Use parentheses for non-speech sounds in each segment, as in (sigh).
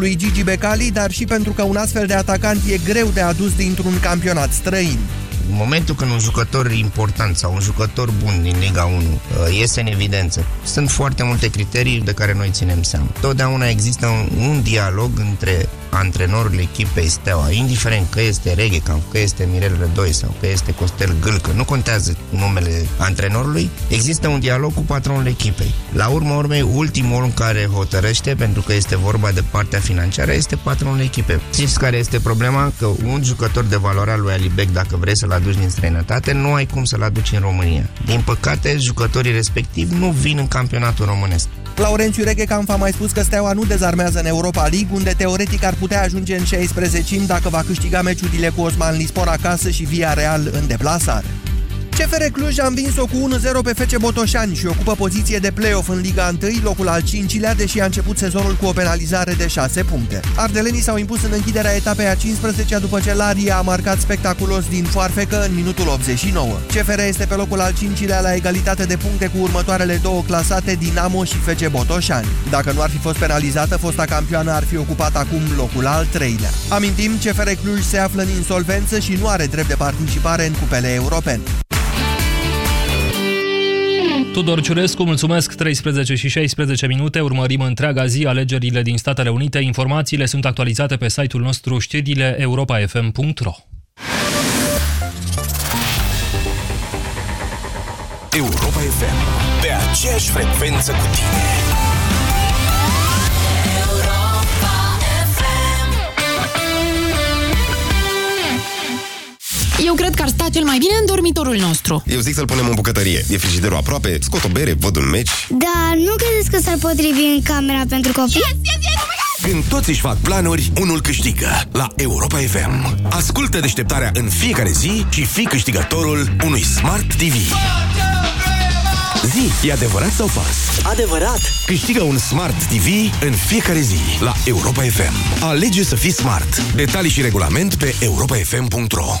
lui Gigi Becali, dar și pentru că un astfel de atacant e greu de adus dintr-un campionat străin. În momentul când un jucător important sau un jucător bun din Liga 1 uh, iese în evidență, sunt foarte multe criterii de care noi ținem seama. Totdeauna există un, un dialog între antrenorul echipei Steaua, indiferent că este Reghecam, că este Mirel Rădoi sau că este Costel Gâlcă, nu contează numele antrenorului, există un dialog cu patronul echipei. La urmă urmei, ultimul în care hotărăște, pentru că este vorba de partea financiară, este patronul echipei. Știți care este problema? Că un jucător de valoarea lui Alibec, dacă vrei să-l aduci din străinătate, nu ai cum să-l aduci în România. Din păcate, jucătorii respectivi nu vin în campionatul românesc. Laurențiu Reghecamp a mai spus că Steaua nu dezarmează în Europa League, unde teoretic ar putea ajunge în 16 dacă va câștiga meciurile cu Osman Lispor acasă și Via Real în deplasare. CFR Cluj a învins-o cu 1-0 pe FC Botoșani și ocupă poziție de play-off în Liga 1, locul al 5-lea, deși a început sezonul cu o penalizare de 6 puncte. Ardelenii s-au impus în închiderea etapei a 15 după ce Laria a marcat spectaculos din foarfecă în minutul 89. CFR este pe locul al 5-lea la egalitate de puncte cu următoarele două clasate Dinamo și FC Botoșani. Dacă nu ar fi fost penalizată, fosta campioană ar fi ocupat acum locul al 3-lea. Amintim, CFR Cluj se află în insolvență și nu are drept de participare în cupele europene. Tudor Ciurescu, mulțumesc, 13 și 16 minute, urmărim întreaga zi alegerile din Statele Unite. Informațiile sunt actualizate pe site-ul nostru știrile europa.fm.ro Europa FM, pe aceeași frecvență cu tine. Eu cred că ar sta cel mai bine în dormitorul nostru. Eu zic să-l punem în bucătărie. E frigiderul aproape, scot o bere, văd un meci. Da, nu credeți că s-ar potrivi în camera pentru copii? Yes, yes, yes! Când toți își fac planuri, unul câștigă la Europa FM. Ascultă deșteptarea în fiecare zi și fii câștigătorul unui Smart TV. Zi, e adevărat sau fals? Adevărat! Câștigă un Smart TV în fiecare zi la Europa FM. Alege să fii smart. Detalii și regulament pe europafm.ro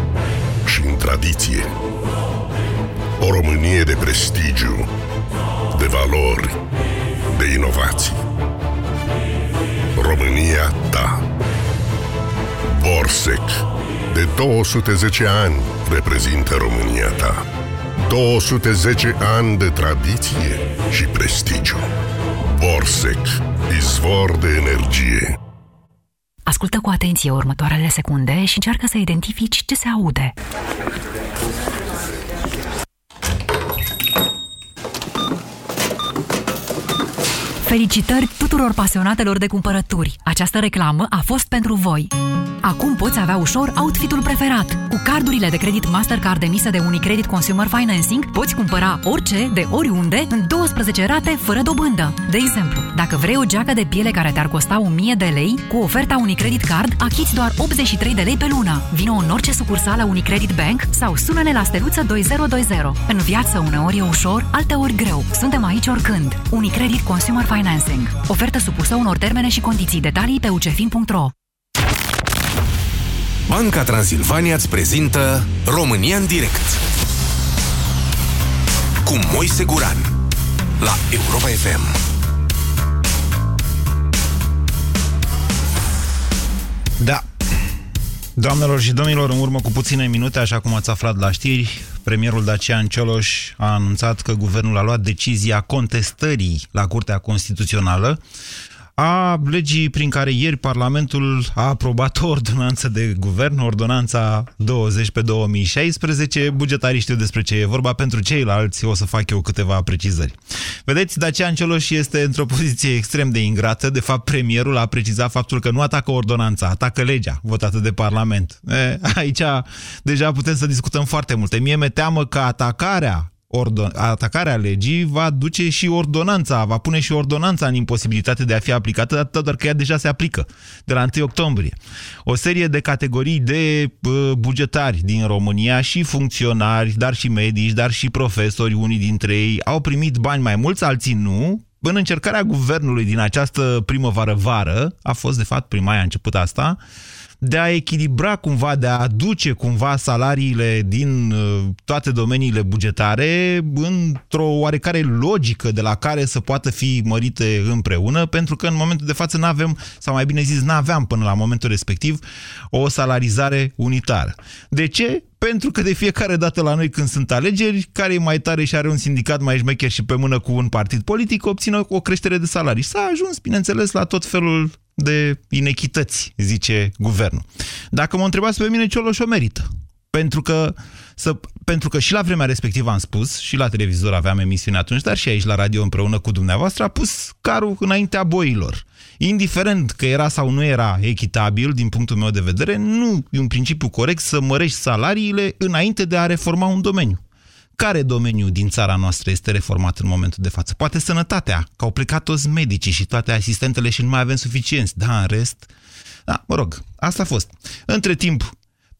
în tradiție. O Românie de prestigiu, de valori, de inovații. România ta. Borsec. De 210 ani reprezintă România ta. 210 ani de tradiție și prestigiu. Borsec. Izvor de energie. Ascultă cu atenție următoarele secunde și încearcă să identifici ce se aude. Felicitări tuturor pasionatelor de cumpărături! Această reclamă a fost pentru voi! Acum poți avea ușor outfitul preferat. Cu cardurile de credit Mastercard emise de Unicredit Consumer Financing, poți cumpăra orice, de oriunde, în 12 rate, fără dobândă. De exemplu, dacă vrei o geacă de piele care te-ar costa 1000 de lei, cu oferta Unicredit Card, achiți doar 83 de lei pe lună. Vino în orice sucursală Unicredit Bank sau sună-ne la steluță 2020. În viață uneori e ușor, alteori greu. Suntem aici oricând. Unicredit Consumer Financing. Ofertă supusă unor termene și condiții. Detalii pe ucefin.ro Banca Transilvania îți prezintă România în direct cu Moise Guran la Europa FM. Da. Doamnelor și domnilor, în urmă cu puține minute, așa cum ați aflat la știri, premierul Dacian Cioloș a anunțat că guvernul a luat decizia contestării la Curtea Constituțională a legii prin care ieri Parlamentul a aprobat o ordonanță de guvern, ordonanța 20 pe 2016. Bugetarii știu despre ce e vorba, pentru ceilalți o să fac eu câteva precizări. Vedeți, Dacian Cioloș este într-o poziție extrem de ingrată. De fapt, premierul a precizat faptul că nu atacă ordonanța, atacă legea votată de Parlament. E, aici deja putem să discutăm foarte multe. Mie mi-e teamă că atacarea ordon- atacarea legii va duce și ordonanța, va pune și ordonanța în imposibilitate de a fi aplicată, atât doar că ea deja se aplică de la 1 octombrie. O serie de categorii de uh, bugetari din România și funcționari, dar și medici, dar și profesori, unii dintre ei, au primit bani mai mulți, alții nu, în încercarea guvernului din această primăvară-vară, a fost de fapt prima a început asta, de a echilibra cumva, de a aduce cumva salariile din uh, toate domeniile bugetare într-o oarecare logică de la care să poată fi mărite împreună, pentru că în momentul de față nu avem, sau mai bine zis, nu aveam până la momentul respectiv o salarizare unitară. De ce? Pentru că de fiecare dată la noi când sunt alegeri, care e mai tare și are un sindicat mai șmecher și pe mână cu un partid politic, obțină o creștere de salarii. S-a ajuns, bineînțeles, la tot felul de inechități, zice guvernul. Dacă mă întrebați pe mine, Cioloș o merită. Pentru că, să, pentru că și la vremea respectivă am spus, și la televizor aveam emisiune atunci, dar și aici la radio împreună cu dumneavoastră, a pus carul înaintea boilor. Indiferent că era sau nu era echitabil, din punctul meu de vedere, nu e un principiu corect să mărești salariile înainte de a reforma un domeniu care domeniu din țara noastră este reformat în momentul de față? Poate sănătatea, că au plecat toți medicii și toate asistentele și nu mai avem suficienți. Da, în rest... Da, mă rog, asta a fost. Între timp,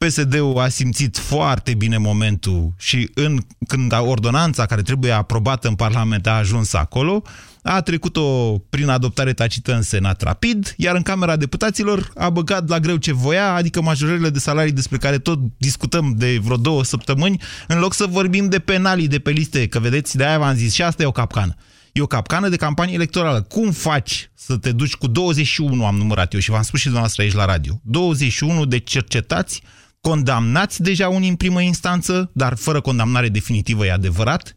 PSD-ul a simțit foarte bine momentul și în, când ordonanța care trebuie aprobată în Parlament a ajuns acolo, a trecut-o prin adoptare tacită în Senat rapid, iar în Camera Deputaților a băgat la greu ce voia, adică majorările de salarii despre care tot discutăm de vreo două săptămâni, în loc să vorbim de penalii de pe liste, că vedeți, de-aia v-am zis, și asta e o capcană. E o capcană de campanie electorală. Cum faci să te duci cu 21, am numărat eu și v-am spus și dumneavoastră aici la radio, 21 de cercetați, condamnați deja unii în primă instanță, dar fără condamnare definitivă, e adevărat,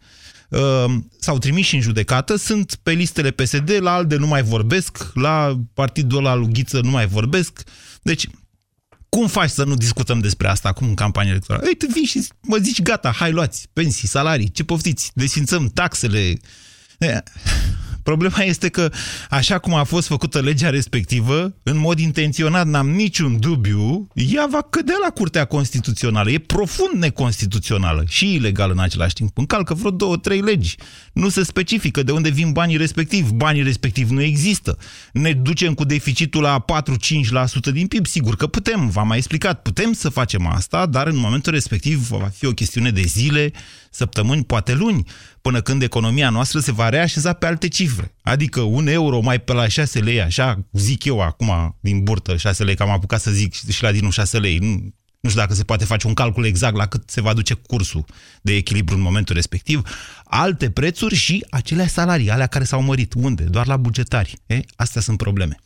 uh, s-au trimis și în judecată, sunt pe listele PSD, la ALDE nu mai vorbesc, la partidul ăla lui Ghiță nu mai vorbesc. Deci, cum faci să nu discutăm despre asta acum în campanie electorală? Ei, tu vii și mă zici, gata, hai luați pensii, salarii, ce poftiți, desfințăm taxele. Problema este că, așa cum a fost făcută legea respectivă, în mod intenționat, n-am niciun dubiu, ea va cădea la Curtea Constituțională. E profund neconstituțională și ilegală în același timp. Încalcă vreo două, trei legi. Nu se specifică de unde vin banii respectivi. Banii respectivi nu există. Ne ducem cu deficitul la 4-5% din PIB. Sigur că putem, v-am mai explicat, putem să facem asta, dar în momentul respectiv va fi o chestiune de zile, săptămâni, poate luni, până când economia noastră se va reașeza pe alte cifre. Adică un euro mai pe la 6 lei, așa zic eu acum din burtă 6 lei, că am apucat să zic și la din 6 lei. Nu, nu știu dacă se poate face un calcul exact la cât se va duce cursul de echilibru în momentul respectiv, alte prețuri și acele salarii, alea care s-au mărit. Unde? Doar la bugetari. E? Astea sunt probleme.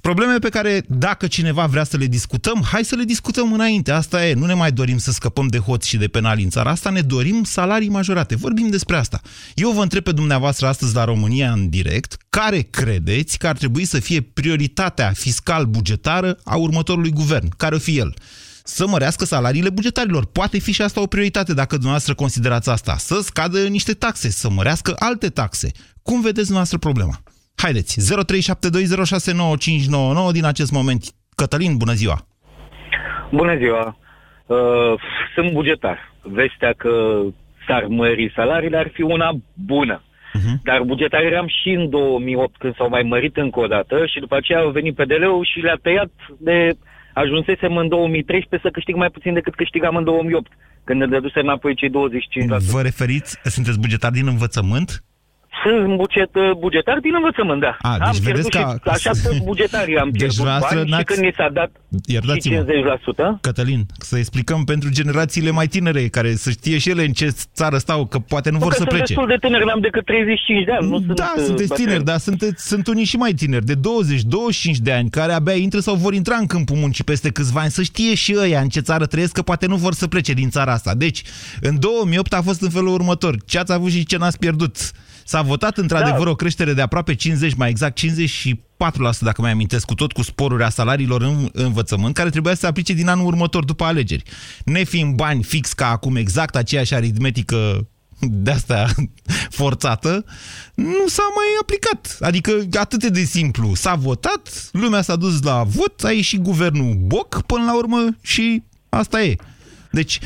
Probleme pe care, dacă cineva vrea să le discutăm, hai să le discutăm înainte. Asta e. Nu ne mai dorim să scăpăm de hoți și de penali în țara asta, ne dorim salarii majorate. Vorbim despre asta. Eu vă întreb pe dumneavoastră astăzi la România în direct, care credeți că ar trebui să fie prioritatea fiscal-bugetară a următorului guvern? Care o fi el? Să mărească salariile bugetarilor. Poate fi și asta o prioritate dacă dumneavoastră considerați asta. Să scadă niște taxe, să mărească alte taxe. Cum vedeți dumneavoastră problema? Haideți, 0372069599 din acest moment. Cătălin, bună ziua! Bună ziua! Uh, sunt bugetar. Vestea că s-ar mări salariile ar fi una bună. Uh-huh. Dar bugetar eram și în 2008 când s-au mai mărit încă o dată și după aceea a venit PDL-ul și le-a tăiat de ajunsesem în 2013 să câștig mai puțin decât câștigam în 2008, când ne dădusem înapoi cei 25%. Vă referiți, sunteți bugetar din învățământ? Sunt buget, bugetar din învățământ, da. A, deci am vedeți că... Și, așa că bugetarii am deci pierdut bani și când ni s-a dat și 50%. Cătălin, să explicăm pentru generațiile mai tinere, care să știe și ele în ce țară stau, că poate nu Bă, vor să plece. sunt destul de tineri, n-am decât 35 de ani. Nu da, sunt, sunteți bătrâni. tineri, dar sunteți, sunt unii și mai tineri, de 20-25 de ani, care abia intră sau vor intra în câmpul muncii peste câțiva ani, să știe și ăia în ce țară trăiesc, că poate nu vor să plece din țara asta. Deci, în 2008 a fost în felul următor. Ce ați avut și ce n-ați pierdut? S-a votat într-adevăr da. o creștere de aproape 50, mai exact 54%, dacă mai amintesc, cu tot cu sporuri a salariilor în învățământ, care trebuia să se aplice din anul următor, după alegeri. Nefiind bani fix ca acum, exact aceeași aritmetică de asta (laughs) forțată, nu s-a mai aplicat. Adică atât de simplu. S-a votat, lumea s-a dus la vot, a ieșit guvernul Boc până la urmă și asta e. Deci,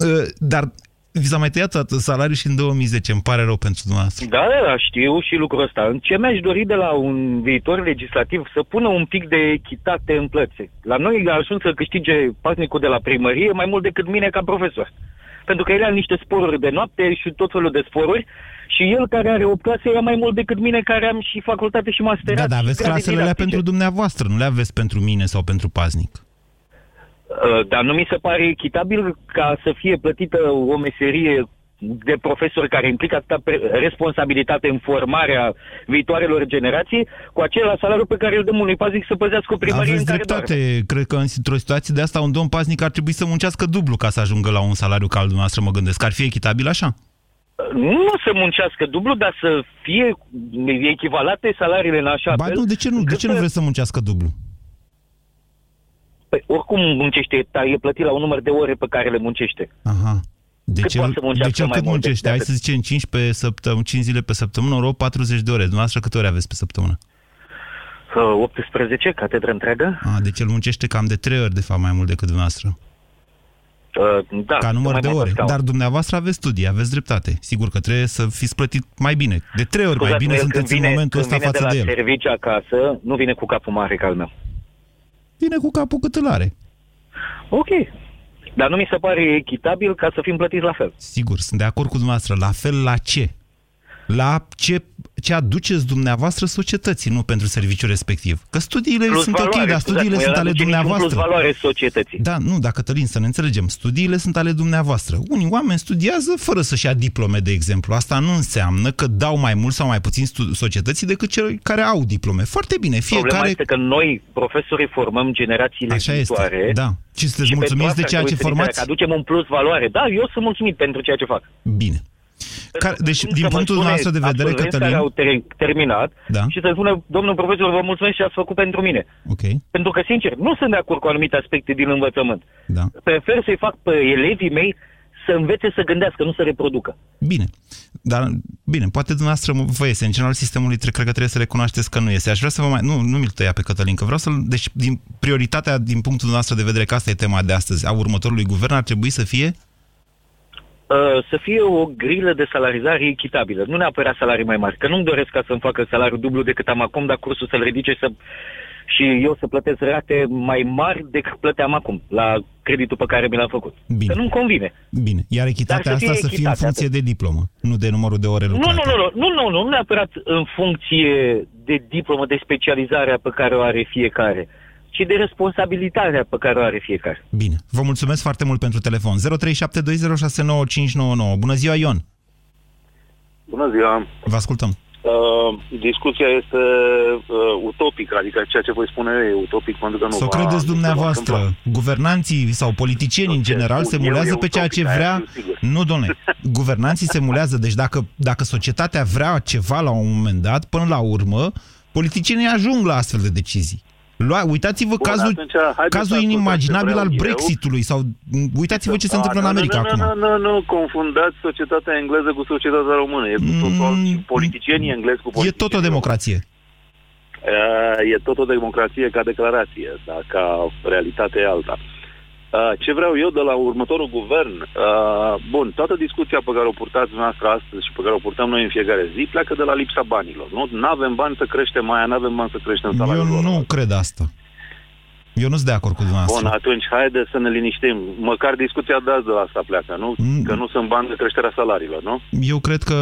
ă, dar Vi s-a mai tăiat atât salariul și în 2010. Îmi pare rău pentru dumneavoastră. Da, da, da, știu și lucrul ăsta. În ce mi-aș dori de la un viitor legislativ să pună un pic de echitate în plățe. La noi a ajuns să câștige pasnicul de la primărie mai mult decât mine ca profesor. Pentru că el are niște sporuri de noapte și tot felul de sporuri și el care are o clasă ia mai mult decât mine care am și facultate și masterat. Da, dar și aveți grade clasele alea didactice. pentru dumneavoastră, nu le aveți pentru mine sau pentru paznic. Uh, Dar nu mi se pare echitabil ca să fie plătită o meserie de profesor care implică atâta pre- responsabilitate în formarea viitoarelor generații cu același salariu pe care îl dăm unui pazic să păzească o primărie Aveți în care dreptate. doarme. Cred că într-o situație de asta un domn paznic ar trebui să muncească dublu ca să ajungă la un salariu ca al dumneavoastră, mă gândesc. Ar fi echitabil așa? Nu să muncească dublu, dar să fie echivalate salariile în așa Ba fel. nu, de ce nu? De încât ce nu să- vreți să muncească dublu? Păi, oricum muncește, dar e plătit la un număr de ore pe care le muncește. Aha. De Cât ce, poate să muncească de ce mai cât mult muncește? decât Hai să zicem 5 pe săptămână, 5 zile pe săptămână, ori 40 de ore. Dumneavoastră câte ore aveți pe săptămână? Uh, 18, catedră întreagă. A, deci el muncește cam de 3 ori, de fapt, mai mult decât dumneavoastră. Uh, da, Ca număr mai de mult ore. sau- Dar dumneavoastră aveți studii, aveți dreptate. Sigur că trebuie să fiți plătit mai bine. De trei ori mai Scuzați-mă, bine el sunteți când vine, în momentul când ăsta vine față de de la el. serviciu acasă, nu vine cu capul mare ca al meu. Vine cu capul cât îl are. Ok. Dar nu mi se pare echitabil ca să fim plătiți la fel. Sigur, sunt de acord cu dumneavoastră. La fel la ce? La ce, ce aduceți dumneavoastră societății, nu pentru serviciul respectiv. Că studiile Plus sunt ok, valoare, dar studiile scuzați-mă, sunt el ale aduce niciun dumneavoastră. Plus valoare societății. Da, nu, dar Cătălin, să ne înțelegem. Studiile sunt ale dumneavoastră. Unii oameni studiază fără să-și ia diplome, de exemplu. Asta nu înseamnă că dau mai mult sau mai puțin stu- societății decât cei care au diplome. Foarte bine, Problema fiecare... este că noi, profesorii, formăm generațiile Așa este, viitoare. da. Și sunteți și pentru mulțumiți de asta ceea ar ce trebui să formați? Că aducem un plus valoare. Da, eu sunt mulțumit pentru ceea ce fac. Bine. Care, deci, Cum din să mă punctul spune nostru de vedere, absolvenți Cătălin... care au ter- terminat Da. și să spună, domnul profesor, vă mulțumesc ce ați făcut pentru mine. Ok, Pentru că, sincer, nu sunt de acord cu anumite aspecte din învățământ. da. Prefer să-i fac pe elevii mei să învețe să gândească, nu să reproducă. Bine. Dar, bine, poate dumneavoastră vă iese. În general, sistemului tre- cred că trebuie să recunoașteți că nu iese. Aș vrea să vă mai... Nu, nu mi-l tăia pe Cătălin, că vreau să-l... Deci, din prioritatea, din punctul dumneavoastră de vedere, că asta e tema de astăzi, a următorului guvern, ar trebui să fie... Uh, să fie o grilă de salarizare echitabilă, nu neapărat salarii mai mari, că nu-mi doresc ca să-mi facă salariul dublu decât am acum, dar cursul să-l ridice să... și eu să plătesc rate mai mari decât plăteam acum la creditul pe care mi l-am făcut. Bine. Că nu-mi convine. Bine. Iar echitatea Dar să asta fie să fie în echitate, funcție de diplomă, nu de numărul de ore Nu, lucrate. nu, nu, nu, nu, nu, nu neapărat în funcție de diplomă, de specializarea pe care o are fiecare, ci de responsabilitatea pe care o are fiecare. Bine. Vă mulțumesc foarte mult pentru telefon. 0372069599. Bună ziua, Ion. Bună ziua! Vă ascultăm. Uh, discuția este uh, utopică, adică ceea ce voi spune eu e utopic pentru că nu Să o va, credeți nu se va dumneavoastră. întâmpla. Guvernanții sau politicienii în general se spun eu mulează e pe ceea ce utopic, aia vrea... știu sigur. Nu, domne. (laughs) Guvernanții se mulează. Deci dacă, dacă societatea vrea ceva la un moment dat, până la urmă, politicienii ajung la astfel de decizii. Lua, uitați-vă Bun, cazul, atunci, haideți cazul să ascultăm inimaginabil ce vreau al eu. Brexitului sau uitați-vă ce se A, întâmplă în nu, America nu, acum. Nu, nu, nu, confundați societatea engleză cu societatea română. E cu totul alt și politicienii englezi cu Mm, E politicienii tot o democrație. Uh, E tot o democrație ca declarație, dar ca realitate e alta. Uh, Ce vreau eu de la următorul guvern? Uh, Bun, toată discuția pe care o purtați dumneavoastră astăzi și pe care o purtăm noi în fiecare zi pleacă de la lipsa banilor. Nu avem bani să creștem mai, nu avem bani să creștem Eu salariul lor. nu cred asta. Eu nu sunt de acord cu Bun, dumneavoastră. atunci haide să ne liniștim. Măcar discuția de azi de la asta pleacă, nu? Mm. Că nu sunt bani de creșterea salariilor, nu? Eu cred că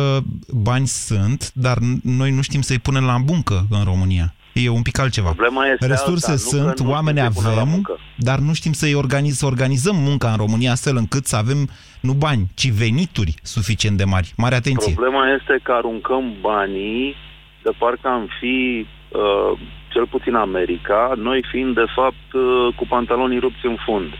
bani sunt, dar n- noi nu știm să-i punem la muncă în România. E un pic altceva. Problema este Resurse alta, nu că sunt, nu oameni știm să-i punem la avem, muncă. dar nu știm să-i organiz, să organizăm munca în România astfel încât să avem nu bani, ci venituri suficient de mari. Mare atenție. Problema este că aruncăm banii de parcă am fi, uh, cel puțin America, noi fiind de fapt uh, cu pantalonii rupți în fund.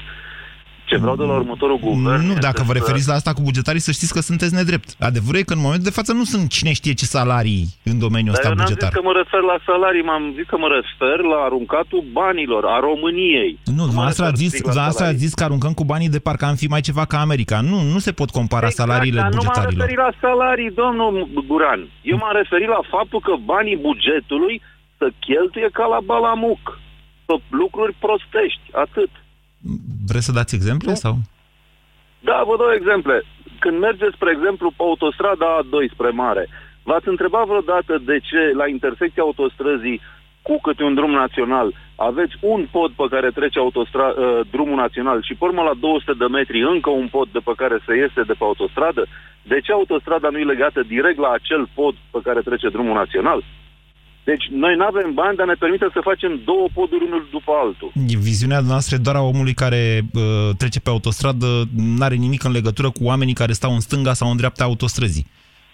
Ce vreau de la următorul guvern Nu, este dacă vă să- referiți la asta cu bugetarii, să știți că sunteți nedrept. Adevărul e că în momentul de față nu sunt cine știe ce salarii în domeniul Dar ăsta eu n-am bugetar. zis că mă refer la salarii, m-am zis că mă refer la aruncatul banilor, a României. Nu, dumneavoastră refer ați zis, strict la dumneavoastră ați salarii. zis că aruncăm cu banii de parcă am fi mai ceva ca America. Nu, nu se pot compara salariile Exact, dar nu m-am bugetarilor. referit la salarii, domnul Guran. Eu m-am referit la faptul că banii bugetului să cheltuie ca la balamuc. Pe lucruri prostești, atât. Vreți să dați exemple sau? Da, vă dau exemple. când mergeți, spre exemplu, pe autostrada A2 spre mare, v-ați întrebat vreodată de ce la intersecția autostrăzii cu câte un drum național aveți un pod pe care trece autostra- uh, drumul național și pe urmă la 200 de metri încă un pod de pe care se iese de pe autostradă? De ce autostrada nu e legată direct la acel pod pe care trece drumul național? Deci noi nu avem bani, dar ne permite să facem două poduri unul după altul. Viziunea noastră doar a omului care uh, trece pe autostradă nu are nimic în legătură cu oamenii care stau în stânga sau în dreapta autostrăzii.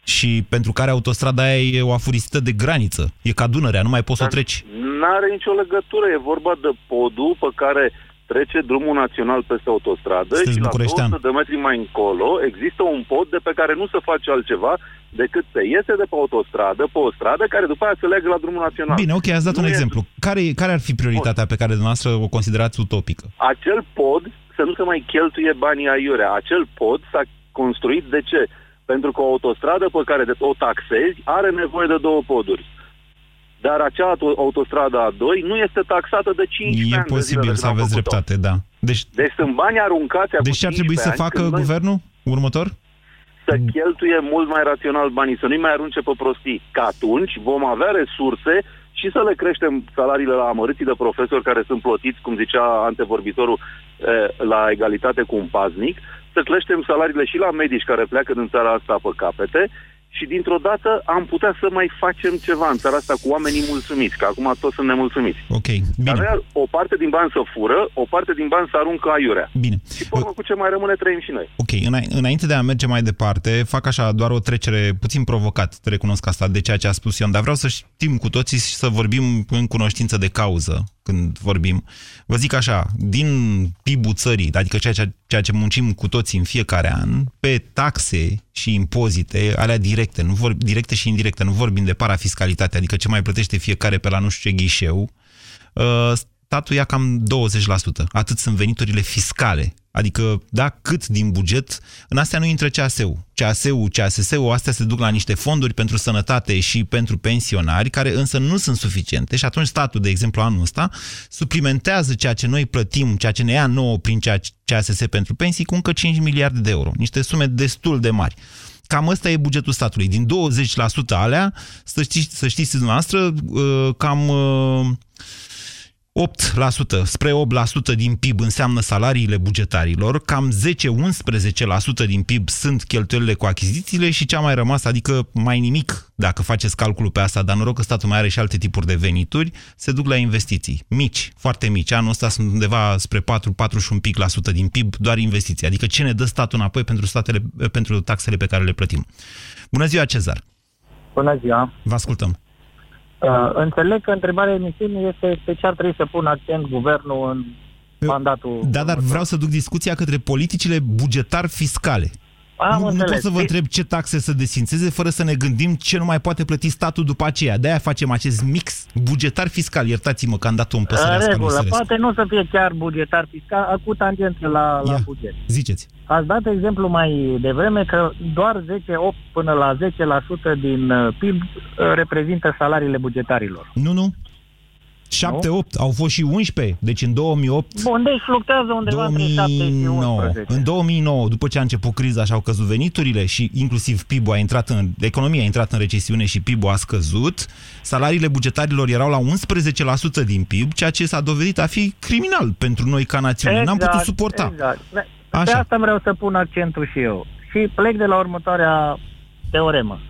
Și pentru care autostrada aia e o afurisită de graniță. E ca Dunărea, nu mai poți să o treci. Nu are nicio legătură, e vorba de podul pe care trece drumul național peste autostradă Sunteți și la bucureștean. 200 de metri mai încolo există un pod de pe care nu se face altceva decât se iese de pe autostradă, pe o stradă, care după aia se leagă la drumul național. Bine, ok, ați dat Nu un e- exemplu. Care, care ar fi prioritatea pe care dumneavoastră o considerați utopică? Acel pod să nu se mai cheltuie banii aiurea. Acel pod s-a construit de ce? Pentru că o autostradă pe care de- o taxezi are nevoie de două poduri. Dar acea auto- autostradă A2 nu este taxată de 15 E ani de zile posibil de să când am aveți făcut-o. dreptate, da. Deci, Deci sunt bani aruncați acum deci ce ar trebui 15 să ani, facă când noi guvernul următor? Să cheltuie mult mai rațional banii, să nu-i mai arunce pe prostii. Că atunci vom avea resurse și să le creștem salariile la amărâții de profesori care sunt plătiți, cum zicea antevorbitorul, eh, la egalitate cu un paznic, să creștem salariile și la medici care pleacă din țara asta pe capete și dintr-o dată am putea să mai facem ceva în țara asta cu oamenii mulțumiți, că acum toți sunt nemulțumiți. Ok, bine. Dar o parte din bani să fură, o parte din bani să aruncă aiurea. Bine. Și pe urmă cu ce mai rămâne trăim și noi. Ok, îna- înainte de a merge mai departe, fac așa doar o trecere puțin provocat, te recunosc asta, de ceea ce a spus Ion, dar vreau să știm cu toții și să vorbim în cunoștință de cauză când vorbim. Vă zic așa, din PIB-ul țării, adică ceea ce, ceea ce muncim cu toții în fiecare an, pe taxe și impozite, alea directe, nu vor, directe și indirecte, nu vorbim de parafiscalitate, adică ce mai plătește fiecare pe la nu știu ce ghișeu, uh, statul ia cam 20%. Atât sunt veniturile fiscale. Adică, da, cât din buget, în astea nu intră CAS-ul. CAS-ul, CASS-ul, astea se duc la niște fonduri pentru sănătate și pentru pensionari, care însă nu sunt suficiente și atunci statul, de exemplu, anul ăsta, suplimentează ceea ce noi plătim, ceea ce ne ia nouă prin CASS pentru pensii, cu încă 5 miliarde de euro. Niște sume destul de mari. Cam ăsta e bugetul statului. Din 20% alea, să știți, să știți dumneavoastră, uh, cam uh, 8% spre 8% din PIB înseamnă salariile bugetarilor, cam 10-11% din PIB sunt cheltuielile cu achizițiile și cea mai rămas, adică mai nimic, dacă faceți calculul pe asta, dar noroc că statul mai are și alte tipuri de venituri, se duc la investiții. Mici, foarte mici. Anul ăsta sunt undeva spre 4, 41 pic la sută din PIB, doar investiții. Adică ce ne dă statul înapoi pentru, statele, pentru taxele pe care le plătim. Bună ziua, Cezar! Bună ziua! Vă ascultăm! Uh, înțeleg că întrebarea emisiunii este pe ce ar trebui să pună accent guvernul în mandatul... Da, dar vreau să duc discuția către politicile bugetar-fiscale. Am nu, nu pot înțeles. să vă întreb ce taxe să desfințeze fără să ne gândim ce nu mai poate plăti statul după aceea. De-aia facem acest mix bugetar-fiscal. Iertați-mă că am dat-o în În păsărească lui regulă, Sărescu. poate nu să fie chiar bugetar fiscal, cu tangență la, la buget. Ziceți. Ați dat exemplu mai devreme că doar 10, 8 până la 10% din uh, PIB uh, reprezintă salariile bugetarilor. Nu, nu. 7, 8, au fost și 11, deci în 2008 Bun, deci fluctuează undeva între 7 și 2009. 11. În 2009, după ce a început criza și au căzut veniturile și inclusiv PIB-ul a intrat în, economia a intrat în recesiune și PIB-ul a scăzut, salariile bugetarilor erau la 11% din PIB, ceea ce s-a dovedit a fi criminal pentru noi ca națiune. N-am putut suporta. Exact. Pe Așa. asta vreau să pun accentul și eu. Și plec de la următoarea teoremă.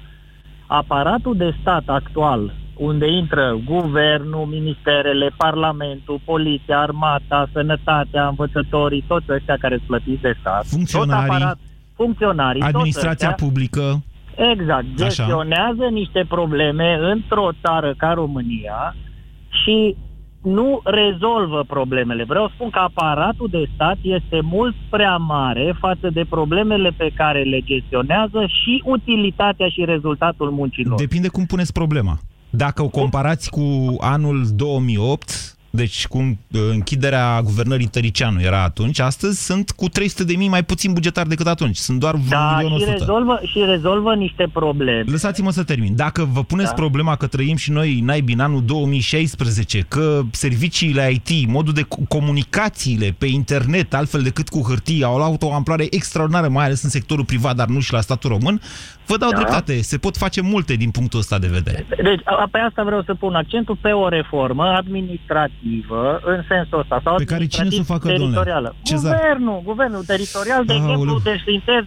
Aparatul de stat actual, unde intră guvernul, ministerele, parlamentul, poliția, armata, sănătatea, învățătorii, toți ăștia care sunt plătiți de stat, Funcționarii, tot aparat, funcționarii, toți Administrația ăștia, publică. Exact. Așa. Gestionează niște probleme într-o țară ca România și nu rezolvă problemele. Vreau să spun că aparatul de stat este mult prea mare față de problemele pe care le gestionează și utilitatea și rezultatul muncilor. Depinde cum puneți problema. Dacă o comparați cu anul 2008, Deci cu uh, închiderea guvernării Tăricianu era atunci, astăzi sunt cu 300 de mii mai puțin bugetari decât atunci. Sunt doar Da, 1 și rezolvă, și rezolvă niște probleme. Lăsați-mă să termin. Dacă vă puneți da. problema că trăim și noi naibii în anul 2016, că serviciile IT, modul de co- comunicațiile pe internet, altfel decât cu hârtie, au luat o amploare extraordinară, mai ales în sectorul privat, dar nu și la statul român, vă dau Da. dreptate. Se pot face multe din punctul ăsta de vedere. Deci, a- pe asta vreau să pun accentul pe o reformă administrativă în sensul ăsta. Sau Pe care cine să o facă, domnule? teritorială. Cezar. Guvernul, guvernul teritorial, de Aoleu. exemplu, desfințez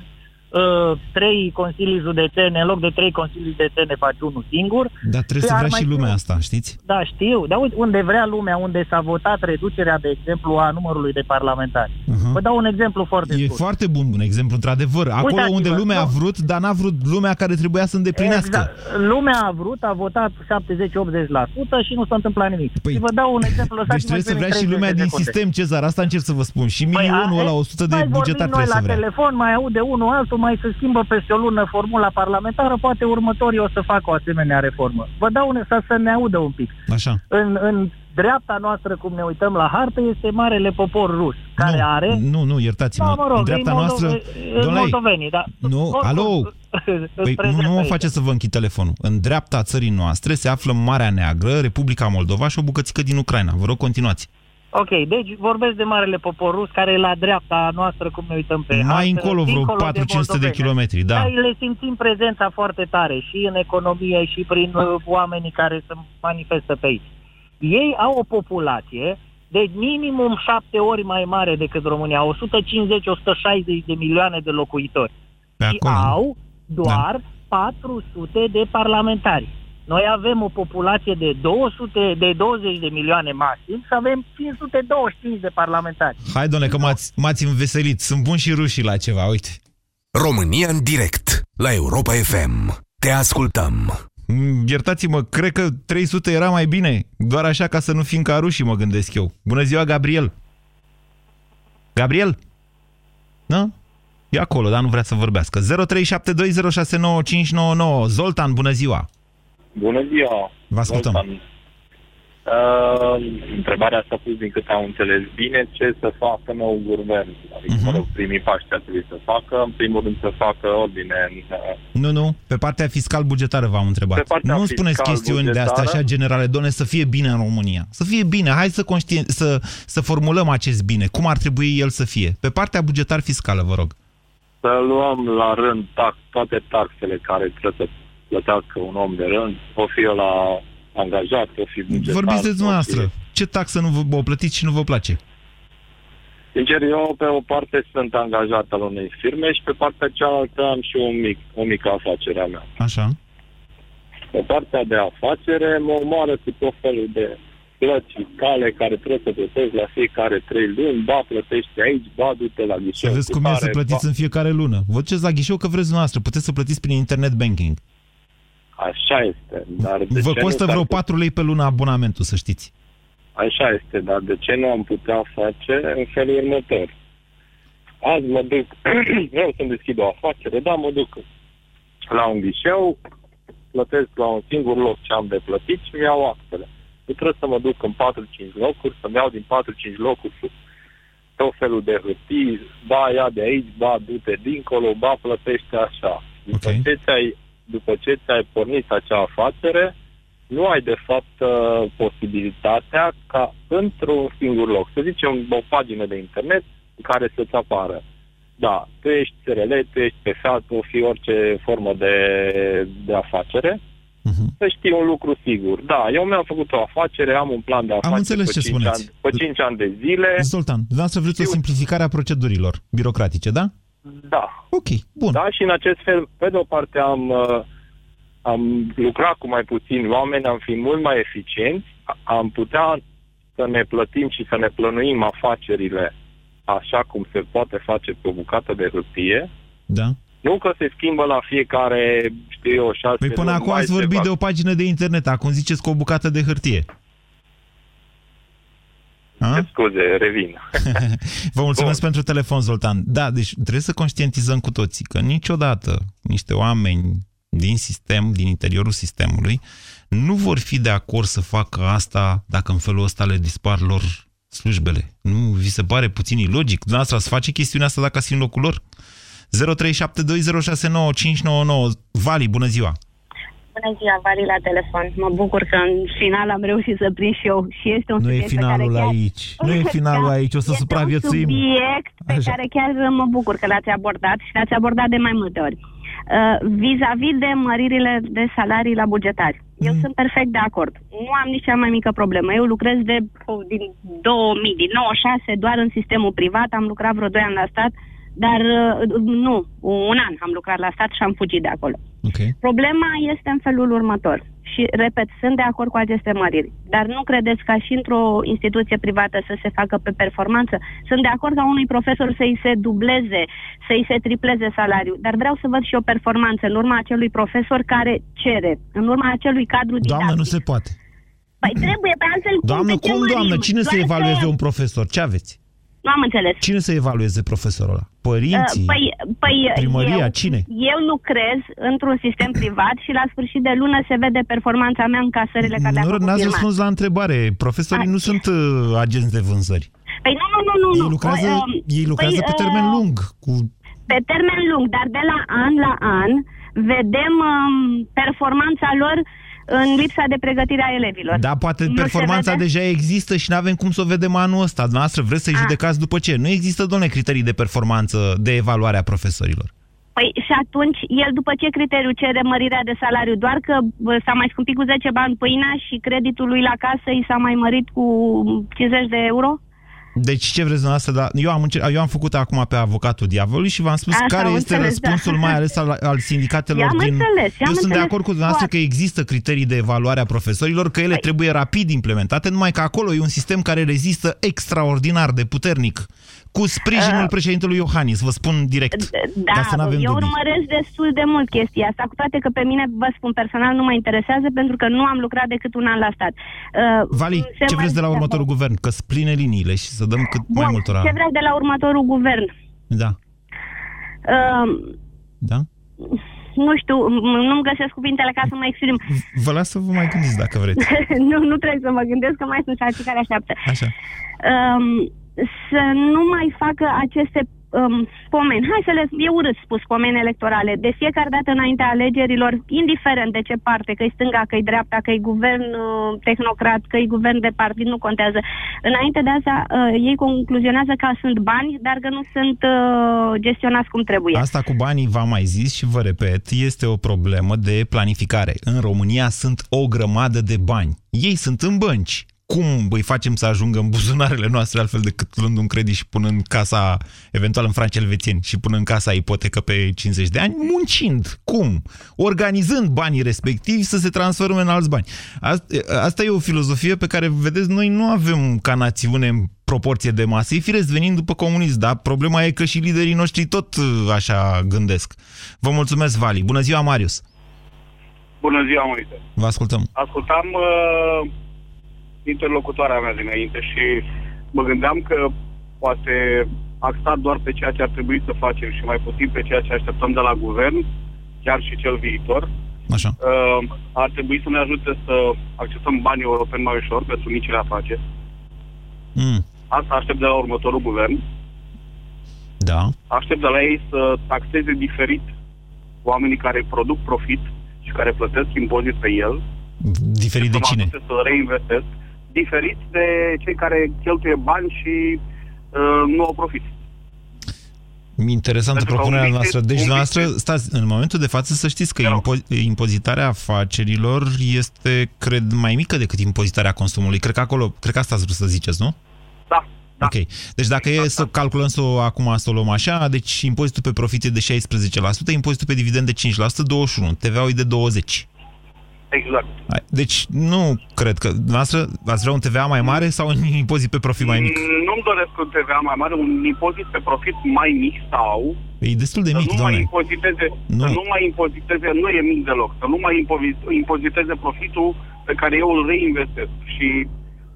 uh, trei consilii județene, în loc de trei consilii județene faci unul singur. Dar trebuie Și să ar vrea mai și fi- lumea asta, știți? Da, știu. Dar uite, unde vrea lumea, unde s-a votat reducerea, de exemplu, a numărului de parlamentari. Uh-huh. Vă dau un exemplu foarte E scurt. foarte bun un exemplu, într-adevăr. Acolo Uitați-vă, unde lumea a nu. vrut, dar n-a vrut lumea care trebuia să îndeplinească. Exact. Lumea a vrut, a votat 70-80% și nu s-a întâmplat nimic. Păi, și vă dau un exemplu. Deci lăsați-mă trebuie să termin vrea și 30 lumea de din secunde. sistem, Cezar, asta încerc să vă spun. Și milionul Păi, ăla, a- 100 de mai vorbim bugetari noi trebuie la să vrea. telefon, mai aude unul altul, mai se schimbă peste o lună formula parlamentară, poate următorii o să facă o asemenea reformă. Vă dau un, să, să ne audă un pic. Așa. În, în dreapta noastră, cum ne uităm la hartă, este marele popor rus, care are... Nu, nu, iertați-mă. Da, mă rog, în dreapta e Moldo- noastră... e- Domnule, moldovenii, da. Nu, Oricum, alo! (laughs) Păi spre nu, nu dreapta mă aici. face să vă închid telefonul. În dreapta țării noastre se află Marea Neagră, Republica Moldova și o bucățică din Ucraina. Vă rog, continuați. Ok, deci vorbesc de marele popor rus care e la dreapta noastră, cum ne uităm pe Mai hartă, încolo vreo dincolo 400 de moldoveni. kilometri, da. Dar le simțim prezența foarte tare și în economie și prin uh, oamenii care se manifestă pe aici. Ei au o populație de minimum șapte ori mai mare decât România, 150-160 de milioane de locuitori. Pe și acolo. au doar 400 de parlamentari. Noi avem o populație de 200, de 20 de milioane maxim și avem 525 de parlamentari. Hai, domnule, că m-ați, m-ați înveselit. Sunt bun și rușii la ceva, uite. România în direct la Europa FM. Te ascultăm. Mm, Iertați-mă, cred că 300 era mai bine. Doar așa ca să nu fim ca rușii, mă gândesc eu. Bună ziua, Gabriel! Gabriel? Da? E acolo, dar nu vrea să vorbească. 0372069599. Zoltan, bună ziua! Bună ziua! Vă ascultăm. Zoltan. Uh, întrebarea s-a pus din câte am înțeles bine, ce să facă nou guvern? Adică, Mhm. uh-huh. mă rog, primii pași ar trebui să facă, în primul rând să facă ordine în... uh, Nu, nu, pe partea fiscal-bugetară v-am întrebat. Pe partea nu spuneți chestiuni de astea fiscal-bugetară? așa generale, doamne, să fie bine în România. Să fie bine, hai să, conștien... să, să formulăm acest bine. Cum ar trebui el să fie? Pe partea bugetar-fiscală, vă rog. Să luăm la rând tax, toate taxele care trebuie să plătească un om de rând, o fi la angajat, o fi bugetar. Vorbiți de o fi- dumneavoastră. Ce taxă nu vă o plătiți și nu vă place? Sincer, eu pe o parte sunt angajat al unei firme și pe partea cealaltă am și o, mic, o mică afacere a mea. Așa. Pe partea de afacere mă omoară cu tot felul de plăți fiscale care trebuie să plătești la fiecare trei luni, ba plătești aici, ba du-te la Să ghișeu. vezi cum e să plătiți în fiecare lună. Vă duceți la ghișeu că vreți dumneavoastră. Puteți să plătiți prin internet banking. Așa este, dar de Vă ce costă nu s-ar vreo putea- 4 lei pe lună abonamentul, să știți. Așa este, dar de ce nu am putea face în felul următor? Azi mă duc, (clears throat) vreau să-mi deschid o afacere, da, mă duc la un ghișeu, plătesc la un singur loc ce am de plătit și mi-au actele. Eu trebuie să mă duc în 4-5 locuri, să-mi iau din 4-5 locuri tot felul de hârtii, ba ia de aici, ba du-te dincolo, ba plătește așa. După, Ok. ce ți-ai, după ce ți-ai pornit acea afacere, nu ai de fapt uh, posibilitatea ca într-un singur loc, să zicem o pagină de internet în care să-ți apară. Da, tu ești SRL, tu ești PFA, tu fi orice formă de, de afacere, să știi un lucru sigur. Da, eu mi-am făcut o afacere, am un plan de afacere înțeles pe, ce 5 spuneți. ani, pe 5 ani de zile. Zoltan, dumneavoastră vreți o simplificare a procedurilor birocratice, da? Da. Ok, bun. Da, și în acest fel, pe de o parte, am, uh, am lucrat cu mai puțini oameni, am fi mult mai eficienți, a- am putea să ne plătim și să ne plănuim afacerile așa cum se poate face pe o bucată de hârtie. Da. Nu că se schimbă la fiecare, știu eu, șase Păi până luni, acum mai ați se vorbit fac. de o pagină de internet, acum ziceți cu o bucată de hârtie. A? Scuze, revin. (laughs) Vă mulțumesc pentru telefon, Zoltan. Da, deci trebuie să conștientizăm cu toții că niciodată niște oameni din sistem, din interiorul sistemului, nu vor fi de acord să facă asta dacă în felul ăsta le dispar lor slujbele. Nu vi se pare puțin ilogic? Dumneavoastră ați face chestiunea asta dacă ați fi în locul lor? 0372069599 Vali, bună ziua! Bună ziua, Vali, la telefon. Mă bucur că în final am reușit să prind și eu. Și este un Nu e subiect pe finalul care chiar... aici. Nu e finalul aici. O să Este supraviețuim. un subiect pe Așa. care chiar mă bucur că l-ați abordat și l-ați abordat de mai multe ori. Uh, vis-a-vis de măririle de salarii la bugetari. Eu Mm. sunt perfect de acord. Nu am nici cea mai mică problemă. Eu lucrez de oh, din 2000, din 96, doar în sistemul privat. Am lucrat vreo 2 ani la stat, dar uh, nu, un an am lucrat la stat și am fugit de acolo. Okay. Problema este în felul următor. Și, repet, sunt de acord cu aceste măriri. Dar nu credeți ca și într-o instituție privată să se facă pe performanță? Sunt de acord ca unui profesor să-i se dubleze, să-i se tripleze salariul. Dar vreau să văd și o performanță în urma acelui profesor care cere, în urma acelui cadru didactic. Doamnă, nu se poate. Păi trebuie, pe altfel Doamnă, pe ce cum, mărim? doamnă? Cine să Doar evalueze că- un profesor? Ce aveți? Nu am înțeles. Cine să evalueze profesorul ăla? Părinții? Uh, Păi, păi Primăria? eu, Cine? Eu lucrez într-un sistem privat și la sfârșit de lună se vede performanța mea în casările care le-am Nu, făcut n-ați firma. răspuns la întrebare. Profesorii nu sunt uh, agenți de vânzări. Păi nu, nu, nu, nu. Ei nu. lucrează, Um, ei lucrează păi, pe termen uh, lung. Cu... Pe termen lung, dar de la an la an vedem um, performanța lor în lipsa de pregătire a elevilor. Da, poate Nu se performanța vede? deja există și nu avem cum să o vedem anul ăsta. Dumneavoastră vreți să-i judecați după ce? Nu există, domnule, criterii de performanță de evaluare a profesorilor. Păi și atunci, el după ce criteriu cere mărirea de salariu? Doar că bă, s-a mai scumpit cu 10 bani pâinea și creditul lui la casă i s-a mai mărit cu 50 de euro? Deci ce vreți dumneavoastră? Da, eu, am încer- eu am făcut acum pe avocatul diavolului și v-am spus Așa, care am este înțeles, da. răspunsul mai ales al, al sindicatelor I-am din... înțeles, i-am eu sunt de înțeles acord cu dumneavoastră că foarte. există criterii de evaluare a profesorilor, că ele Păi- trebuie rapid implementate, numai că acolo e un sistem care rezistă extraordinar de puternic. Cu sprijinul Uh, președintelui Iohannis, vă spun direct. Da, ca să nu avem eu dubii. urmăresc destul de mult chestia asta, cu toate că pe mine, vă spun personal, nu mă interesează pentru că nu am lucrat decât un an la stat. Uh, Vali, se ce mai- vreți de la următorul guvern? Că spline liniile și să dăm cât mai Bun, multora... ce vreți de la următorul guvern? Da, Uh, da? nu știu, m- nu-mi găsesc cuvintele ca să mă exprim. Vă las să vă mai gândiți dacă vreți. (laughs) nu, nu trebuie să mă gândesc că mai sunt și alții care așteaptă. Așa. um, să nu mai facă aceste um, pomeni. Hai să le... E urât spus pomeni electorale. De fiecare dată înaintea alegerilor, indiferent de ce parte, că e stânga, că e dreapta, că e guvern uh, tehnocrat, că e guvern de partid, nu contează. Înainte de asta, uh, ei concluzionează că sunt bani, dar că nu sunt uh, gestionați cum trebuie. Asta cu banii, v-am mai zis și vă repet, este o problemă de planificare. În România sunt o grămadă de bani. Ei sunt în bănci. Cum îi facem să ajungă în buzunarele noastre altfel decât luând un credit și punând în casa, eventual în franci elvețieni, și punând în casa ipotecă pe 50 de ani? Muncind. Cum? Organizând banii respectivi să se transforme în alți bani. Asta, asta e o filozofie pe care, vedeți, noi nu avem ca națiune în proporție de masă. E firesc venind după comunism, dar problema e că și liderii noștri tot uh, așa gândesc. Vă mulțumesc, Vali. Bună ziua, Marius. Bună ziua, Moise. Vă ascultăm. Ascultam uh, interlocutoarea mea dinainte și mă gândeam că poate axat doar pe ceea ce ar trebui să facem și mai puțin pe ceea ce așteptăm de la guvern, chiar și cel viitor. Așa. Uh, ar trebui să ne ajute să accesăm banii europeni mai ușor pentru micile afaceri. Mm. Asta aștept de la următorul guvern. Da. Aștept de la ei să taxeze diferit oamenii care produc profit și care plătesc impozit pe el. Diferit de să mă cine? ajute să reinvestesc. Diferit de cei care cheltuie bani și uh, nu au profit. Interesantă Pentru că propunerea un business- noastră. Deci, un noastră, stați, în momentul de față să știți că impo- impozitarea afacerilor este, cred, mai mică decât impozitarea consumului. Cred că acolo, cred că asta ați vrut să ziceți, nu? Da. da. Ok. Deci dacă e să calculăm să o, acum să o luăm așa, deci impozitul pe profit e de 16%, impozitul pe dividend de 5%, 21%, TVA-ul e de 20%. Exact. Hai, Deci nu cred că... Noastră ați vrea un TVA mai mare sau un impozit pe profit mai mic? Mm, Nu-mi doresc un TVA mai mare, un impozit pe profit mai mic sau E destul de să mic, nu mai doamne. impoziteze, Nu. să nu mai impoziteze, nu e mic deloc, să nu mai impovi- impoziteze profitul pe care eu îl reinvestesc. Și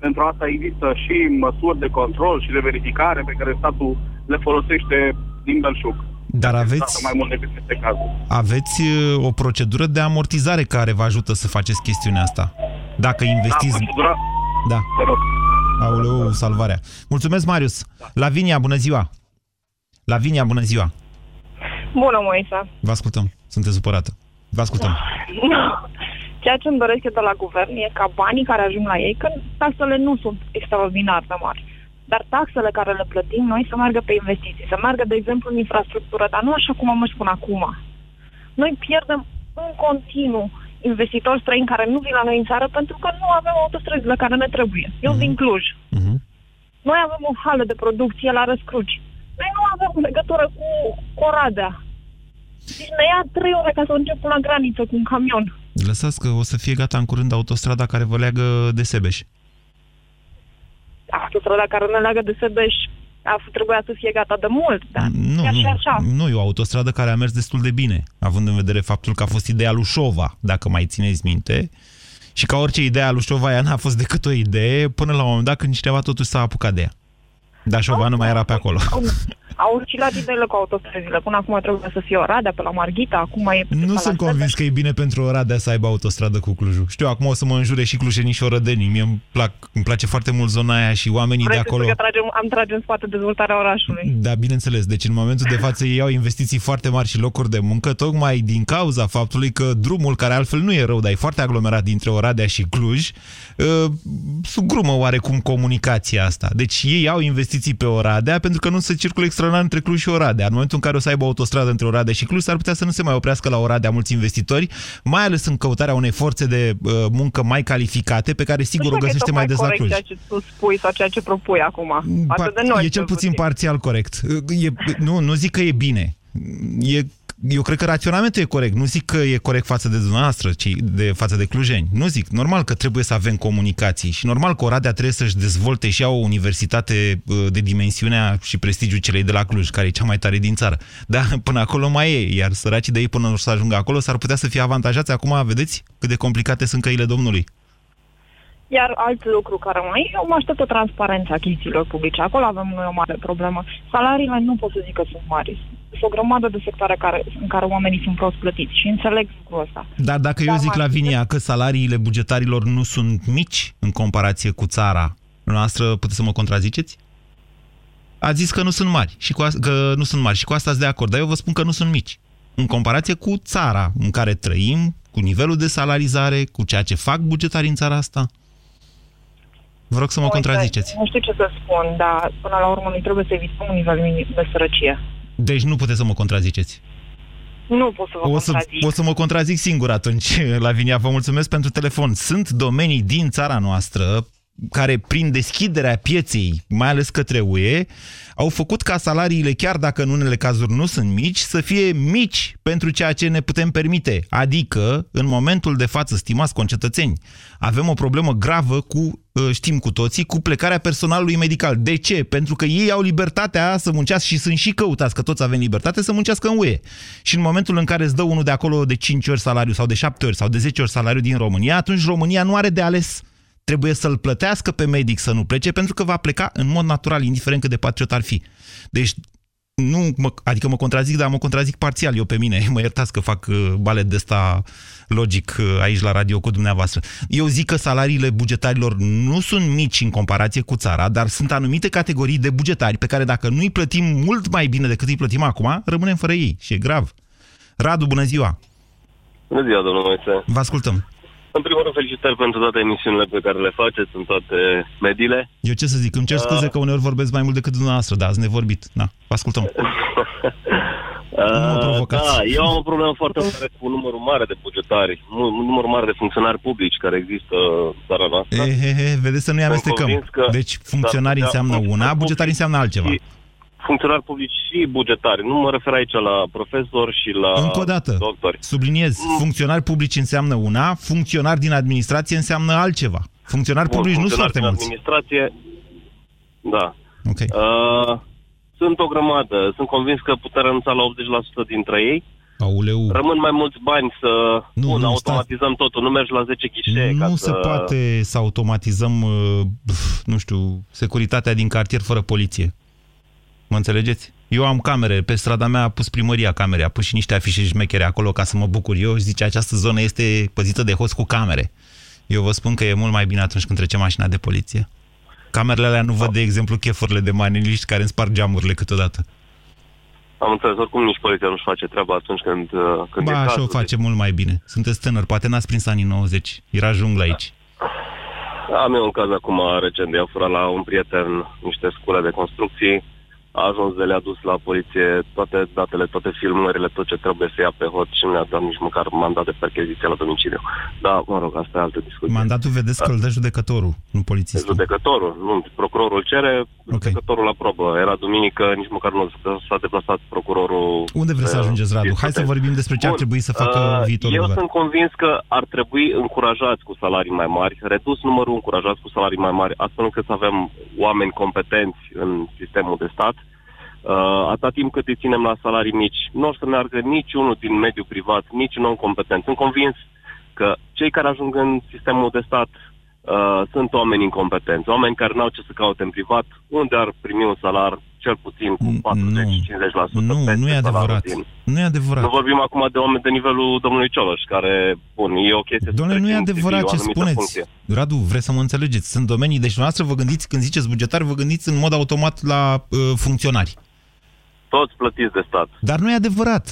pentru asta există și măsuri de control și de verificare pe care statul le folosește din belșug. Dar aveți, mai mult decât este cazul. aveți uh, o procedură de amortizare care vă ajută să faceți chestiunea asta. Dacă investiți... Da, procedura... Da. Te rog. Aoleu, salvarea. Mulțumesc, Marius. Lavinia, bună ziua. Lavinia, bună ziua. Bună, Moisa. Vă ascultăm. Sunteți supărată. Vă ascultăm. Ceea ce îmi doresc eu de la guvern e ca banii care ajung la ei, că taxele nu sunt extraordinar de mari, dar taxele care le plătim noi să meargă pe investiții, să meargă, de exemplu, în infrastructură, dar nu așa cum am spun acum. Noi pierdem în continuu investitori străini care nu vin la noi în țară pentru că nu avem autostrăzile care ne trebuie. Eu vin Cluj. Noi avem o hală de producție la Răscruci. Noi nu avem legătură cu, cu Oradea. Deci ne ia trei ore ca să ajungem până la graniță cu un camion. Lăsați că o să fie gata în curând autostrada care vă leagă de Sebeș. Autostrada care ne leagă de Sebeș a f- trebuia să fie gata de mult, dar Nu, chiar și nu, așa. nu, e o autostradă care a mers destul de bine, având în vedere faptul că a fost ideea lui Șova, dacă mai țineți minte, și ca orice idee a lui Șova, ea n-a fost decât o idee, până la un moment dat când cineva totuși s-a apucat de ea. Dar Șova nu mai era pe acolo. Au, au oscilat ideile cu autostrăzile. Până acum trebuia să fie Oradea pe la Marghita, acum e... Nu sunt convins că e bine pentru Oradea să aibă autostradă cu Clujul. Știu, acum o să mă înjure și clujenii și orădenii. Mie îmi, plac, îmi place foarte mult zona aia și oamenii Vrei de să acolo. spui că tragem, am trage în spate dezvoltarea orașului. Da, bineînțeles. Deci în momentul de față ei au investiții foarte mari și locuri de muncă, tocmai din cauza faptului că drumul, care altfel nu e rău, dar e foarte aglomerat dintre Oradea și Cluj, uh, sugrumă oarecum comunicația asta. Deci ei au investiții pe Oradea pentru că nu se circulă extraordinar între Cluj și Oradea. În momentul în care o să aibă o autostradă între Oradea și Cluj, s-ar putea să nu se mai oprească la Oradea mulți investitori, mai ales în căutarea unei forțe de uh, muncă mai calificate, pe care sigur Nu o știu dacă e găsește mai des la tocmai Cluj. corect ceea ce tu spui sau ceea ce propui acum. Față Par- de noi. e cel puțin parțial corect. E, nu, nu zic că e bine. E, eu cred că raționamentul e corect. Nu zic că e corect față de dumneavoastră, ci de față de clujeni. Nu zic. Normal că trebuie să avem comunicații și normal că Oradea trebuie să-și dezvolte și ea o universitate uh, de dimensiunea și prestigiul celei de la Cluj, care e cea mai tare din țară. Dar (laughs) până acolo mai e, iar săracii de ei până să ajungă acolo s-ar putea să fie avantajați. Acum vedeți cât de complicate sunt căile Domnului. Iar alt lucru care mai e, eu mă aștept o transparență a achizițiilor publice. Acolo avem noi o mare problemă. Salariile nu pot să zic că sunt mari. Sunt o grămadă de sectoare care, în care oamenii sunt prost plătiți și înțeleg lucrul ăsta. Dar dacă eu zic, Lavinia, că salariile bugetarilor nu sunt mici în comparație cu țara noastră, puteți să mă contraziceți? A zis că nu sunt mari și cu, a- că nu sunt mari și cu asta sunt de acord, dar eu vă spun că nu sunt mici. În comparație cu țara în care trăim, cu nivelul de salarizare, cu ceea ce fac bugetarii în țara asta. Vă rog să mă Uite, contraziceți. Nu știu ce să spun, dar până la urmă noi trebuie să evităm un nivel minim de sărăcie. Deci nu puteți să mă contraziceți. Nu pot să vă O să, contrazic. o să mă contrazic singur atunci, (laughs) Lavinia. Vă mulțumesc pentru telefon. Sunt domenii din țara noastră care, prin deschiderea pieței, mai ales către UE, au făcut ca salariile, chiar dacă în unele cazuri nu sunt mici, să fie mici pentru ceea ce ne putem permite. Adică, în momentul de față, stimați concetățeni, avem o problemă gravă cu, uh, știm cu toții, cu plecarea personalului medical. De ce? Pentru că ei au libertatea să muncească și sunt și căutați, că toți avem libertate să muncească în UE. Și în momentul în care îți dă unul de acolo de 5 ori salariu sau de 7 ori sau de 10 ori salariu din România, atunci România nu are de ales. Trebuie să-l plătească pe medic să nu plece pentru că va pleca în mod natural, indiferent cât de patriot ar fi. Deci nu, mă, adică mă contrazic, dar mă contrazic parțial eu pe mine. (laughs) Mă iertați că fac uh, balet de ăsta logic uh, aici la radio cu dumneavoastră. Eu zic că salariile bugetarilor nu sunt mici în comparație cu țara, dar sunt anumite categorii de bugetari pe care dacă nu îi plătim mult mai bine decât îi plătim acum, rămânem fără ei și e grav. Radu, bună ziua! Bună ziua, domnul Moise. Vă ascultăm. În primul rând, felicitări pentru toate emisiunile pe care le faceți în toate mediile. Eu ce să zic, îmi cer scuze că uneori vorbesc mai mult decât dumneavoastră, da, ați nevorbit. Da, vă ascultăm. (laughs) Uh, provocați. da, eu am o problemă foarte mare cu numărul mare de bugetari, mu- un număr mare de funcționari publici care există în țara noastră. E, he, he, vedeți să nu-i Sunt amestecăm. convins că Deci funcționarii s-ar putea înseamnă una, funcționari bugetari înseamnă altceva. Funcționari publici și bugetari. Nu mă refer aici la profesori și la Încă o dată, doctori. subliniez, funcționari publici înseamnă una, funcționari din administrație înseamnă altceva. Funcționari Bun, publici nu sunt funcționari foarte din mulți. administrație, da. Okay. Uh, sunt o grămadă. Sunt convins că putem renunța la 80% dintre ei. Auleu. Rămân mai mulți bani să Nu, Bun, nu, automatizăm totul. Nu mergi la 10 ghișee ca Nu să... se poate să automatizăm, uh, nu știu, securitatea din cartier fără poliție. Mă înțelegeți? Eu am camere, pe strada mea a pus primăria camere, a pus și niște afișe șmechere acolo ca să mă bucur eu și zice această zonă este păzită de host cu camere. Eu vă spun că e mult mai bine atunci când trece mașina de poliție. Camerele alea nu văd, de exemplu, chefurile de maneliști care îmi sparg geamurile câteodată. Am înțeles, oricum nici poliția nu-și face treaba atunci când, uh, când Ba, e așa cazul. o face mult mai bine. Sunteți tânăr, poate n-ați prins anii 90. Era junglă aici. Am eu un caz acum recent de a furat la un prieten niște scule de construcții. A ajuns de le-a dus la poliție toate datele, toate filmările, tot ce trebuie să ia pe hot și nu le-a dat nici măcar mandat de percheziție la domiciliu. Da, mă rog, asta e altă discuție. Mandatul vedeți că îl dă judecătorul, nu polițistul. Judecătorul, nu, procurorul cere, judecătorul aprobă. Era duminică, nici măcar nu s-a deplasat procurorul. Unde vreți să uh, ajungeți, Radu? Hai să vorbim despre ce ar Bun, trebui să facă uh, viitorul Eu guvern. sunt convins că ar trebui încurajați cu salarii mai mari, redus numărul încurajați cu salarii mai mari, astfel încât să avem oameni competenți în sistemul de stat. Uh, atâta timp cât îi ținem la salarii mici, nu o să meargă niciunul din mediul privat, nici un om competent. Sunt convins că cei care ajung în sistemul de stat uh, sunt oameni incompetenți, oameni care n-au ce să caute în privat, unde ar primi un salar cel puțin cu 40-50% Nu, peste nu e salarul adevărat. din- Nu e adevărat. nu vorbim acum de oameni de nivelul domnului Cioloș, care, bun, e o chestie... să Domnule, nu e treci în CV, adevărat o ce anumită spuneți. funcție. Radu, vreți să mă înțelegeți. Sunt domenii, deci dumneavoastră vă gândiți, când ziceți bugetari, vă gândiți în mod automat la uh, funcționari. Toți plătiți de stat. Dar nu e adevărat.